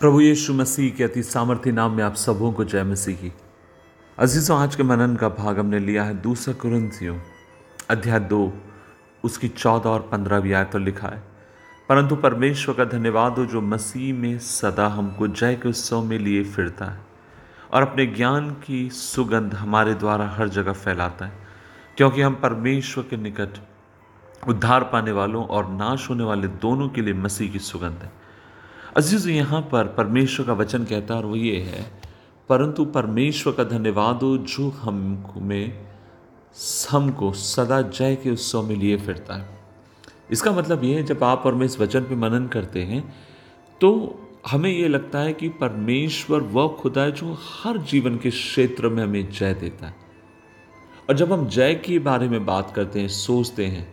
प्रभु यीशु मसीह के अति सामर्थ्य नाम में आप सबों को जय मसीह की। अजीज़ों, आज के मनन का भाग हमने लिया है दूसरा कुरंथियों अध्याय दो, उसकी चौदह और पंद्रहवीं आयत पर लिखा है। परंतु परमेश्वर का धन्यवाद हो जो मसीह में सदा हमको जय के उत्सव में लिए फिरता है और अपने ज्ञान की सुगंध हमारे द्वारा हर जगह फैलाता है। क्योंकि हम परमेश्वर के निकट उद्धार पाने वालों और नाश होने वाले दोनों के लिए मसीह की सुगंध है। अज़ीज़ यहाँ पर परमेश्वर का वचन कहता है और वो ये है, परंतु परमेश्वर का धन्यवाद हो जो हम में हमको सदा जय के उत्सव में लिए फिरता है। इसका मतलब ये है, जब आप और मैं इस वचन पे मनन करते हैं तो हमें ये लगता है कि परमेश्वर वह खुदा है जो हर जीवन के क्षेत्र में हमें जय देता है। और जब हम जय के बारे में बात करते हैं, सोचते हैं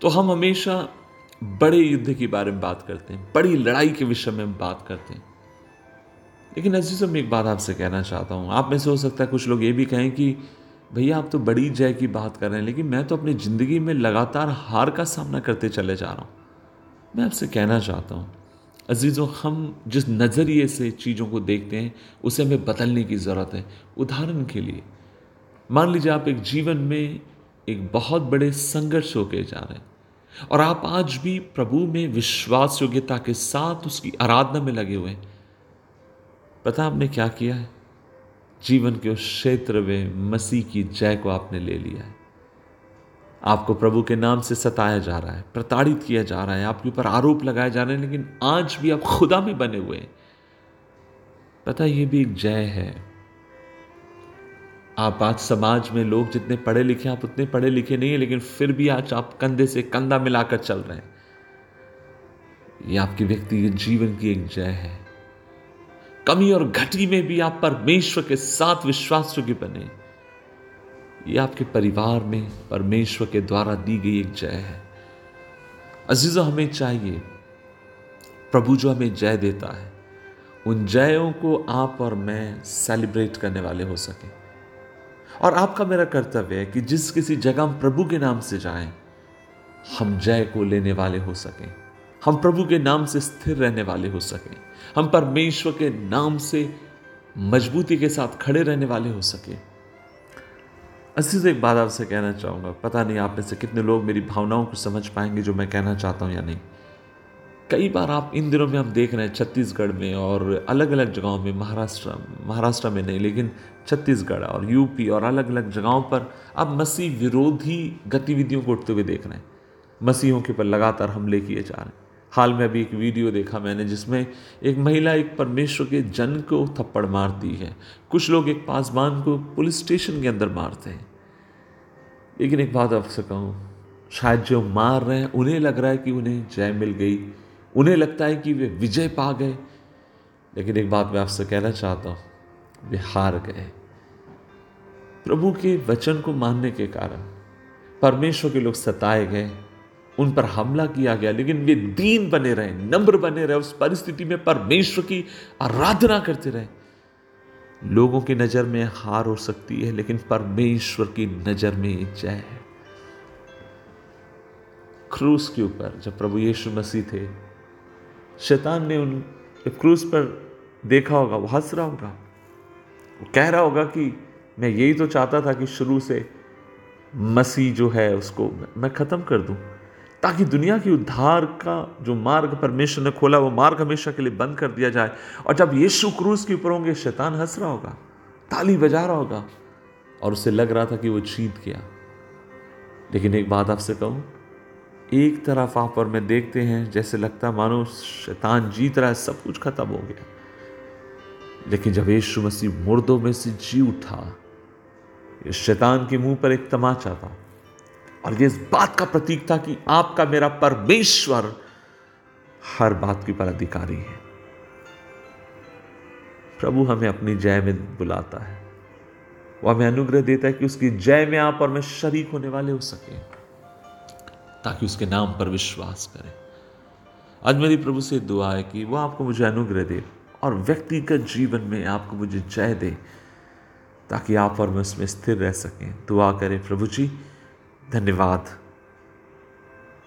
तो हम हमेशा बड़े युद्ध के बारे में बात करते हैं, बड़ी लड़ाई के विषय में बात करते हैं। लेकिन अजीज़ों, मैं एक बात आपसे कहना चाहता हूँ। आप में से हो सकता है कुछ लोग ये भी कहें कि, भैया, आप तो बड़ी जय की बात कर रहे हैं, लेकिन मैं तो अपनी ज़िंदगी में लगातार हार का सामना करते चले जा रहा हूँ। मैं आपसे कहना चाहता हूँ, अजीज़ों, हम जिस नज़रिए से चीज़ों को देखते हैं, उसे हमें बदलने की ज़रूरत है। उदाहरण के लिए, मान लीजिए आप एक जीवन में एक बहुत बड़े संघर्ष होके जा रहे हैं। और आप आज भी प्रभु में विश्वास योग्यता के साथ उसकी आराधना में लगे हुए हैं। पता आपने क्या किया है? जीवन के उस क्षेत्र में मसीह की जय को आपने ले लिया है। आपको प्रभु के नाम से सताया जा रहा है, प्रताड़ित किया जा रहा है, आपके ऊपर आरोप लगाए जा रहे हैं, लेकिन आज भी आप खुदा में बने हुए हैं। पता ये भी एक जय है। आप आज समाज में लोग जितने पढ़े लिखे आप उतने पढ़े लिखे नहीं है, लेकिन फिर भी आज आप कंधे से कंधा मिलाकर चल रहे हैं। ये आपके व्यक्तिगत जीवन की एक जय है। कमी और घटी में भी आप परमेश्वर के साथ विश्वास योग्य बने। ये आपके परिवार में परमेश्वर के द्वारा दी गई एक जय है। अजीजो हमें चाहिए, प्रभु जो हमें जय देता है, उन जयों को आप और मैं सेलिब्रेट करने वाले हो सके। और आपका मेरा कर्तव्य है कि जिस किसी जगह हम प्रभु के नाम से जाएँ, हम जय को लेने वाले हो सकें। हम प्रभु के नाम से स्थिर रहने वाले हो सकें। हम परमेश्वर के नाम से मजबूती के साथ खड़े रहने वाले हो सके। अस्सी से एक बात आपसे कहना चाहूँगा। पता नहीं आप में से कितने लोग मेरी भावनाओं को समझ पाएँगे जो मैं कहना चाहता हूँ या नहीं। कई बार आप इन दिनों में हम देख रहे हैं छत्तीसगढ़ में और अलग अलग जगहों में, महाराष्ट्र महाराष्ट्र में नहीं, लेकिन छत्तीसगढ़ और यूपी और अलग अलग जगहों पर अब मसीह विरोधी गतिविधियों को उठते हुए देख रहे हैं। मसीहों के ऊपर लगातार हमले किए जा रहे हैं। हाल में अभी एक वीडियो देखा मैंने जिसमें एक महिला एक परमेश्वर के जन को थप्पड़ मारती है। कुछ लोग एक पासवान को पुलिस स्टेशन के अंदर मारते हैं। लेकिन एक बात आपसे कहूँ, शायद जो मार रहे हैं, उन्हें लग रहा है कि उन्हें जय मिल गई। उन्हें लगता है कि वे विजय पा गए। लेकिन एक बात मैं आपसे कहना चाहता हूँ, वे हार गए। प्रभु के वचन को मानने के कारण परमेश्वर के लोग सताए गए, उन पर हमला किया गया, लेकिन वे दीन बने रहे, नम्र बने रहे, उस परिस्थिति में परमेश्वर की आराधना करते रहे। लोगों की नज़र में हार हो सकती है, लेकिन परमेश्वर की नज़र में जय है। क्रूस के ऊपर जब प्रभु यीशु मसीह थे शैतान ने उन क्रूज पर देखा होगा, वो हंस रहा होगा। वो कह रहा होगा कि मैं यही तो चाहता था कि शुरू से मसीह जो है उसको मैं ख़त्म कर दूँ, ताकि दुनिया की उद्धार का जो मार्ग परमेश्वर ने खोला, वो मार्ग हमेशा के लिए बंद कर दिया जाए। और जब यीशु क्रूज के ऊपर होंगे, शैतान हंस रहा होगा, ताली बजा रहा होगा, और उसे लग रहा था कि वो जीत गया। लेकिन एक बात आपसे कहूँ एक तरफ़ आप और मैं देखते हैं, जैसे लगता मानो शैतान जीत रहा है, सब कुछ खत्म हो गया। लेकिन जब यीशु मसीह मुर्दों में से जी उठा शैतान के मुँह पर एक तमाचा था और ये इस बात का प्रतीक था कि आपका मेरा परमेश्वर हर बात की पर अधिकारी है। प्रभु हमें अपनी जय में बुलाता है। वह हमें अनुग्रह देता है कि उसकी जय में आप और मैं शरीक होने वाले हो सके। ताकि उसके नाम पर विश्वास करें। आज मेरी प्रभु से दुआ है कि वो आपको मुझे अनुग्रह दे और व्यक्तिगत जीवन में आपको मुझे जय दे, ताकि आप और मैं उसमें स्थिर रह सकें। दुआ करें, प्रभु जी, धन्यवाद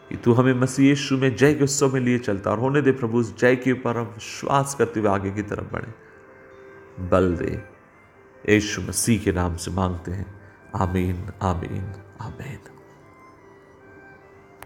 कि तू हमें मसीह यीशु में जय के उत्सव में लिए चलता और होने दे प्रभु, उस जय के ऊपर हम विश्वास करते हुए आगे की तरफ़ बढ़े। बल दे, यीशु मसीह के नाम से मांगते हैं। आमीन आमीन आमीन।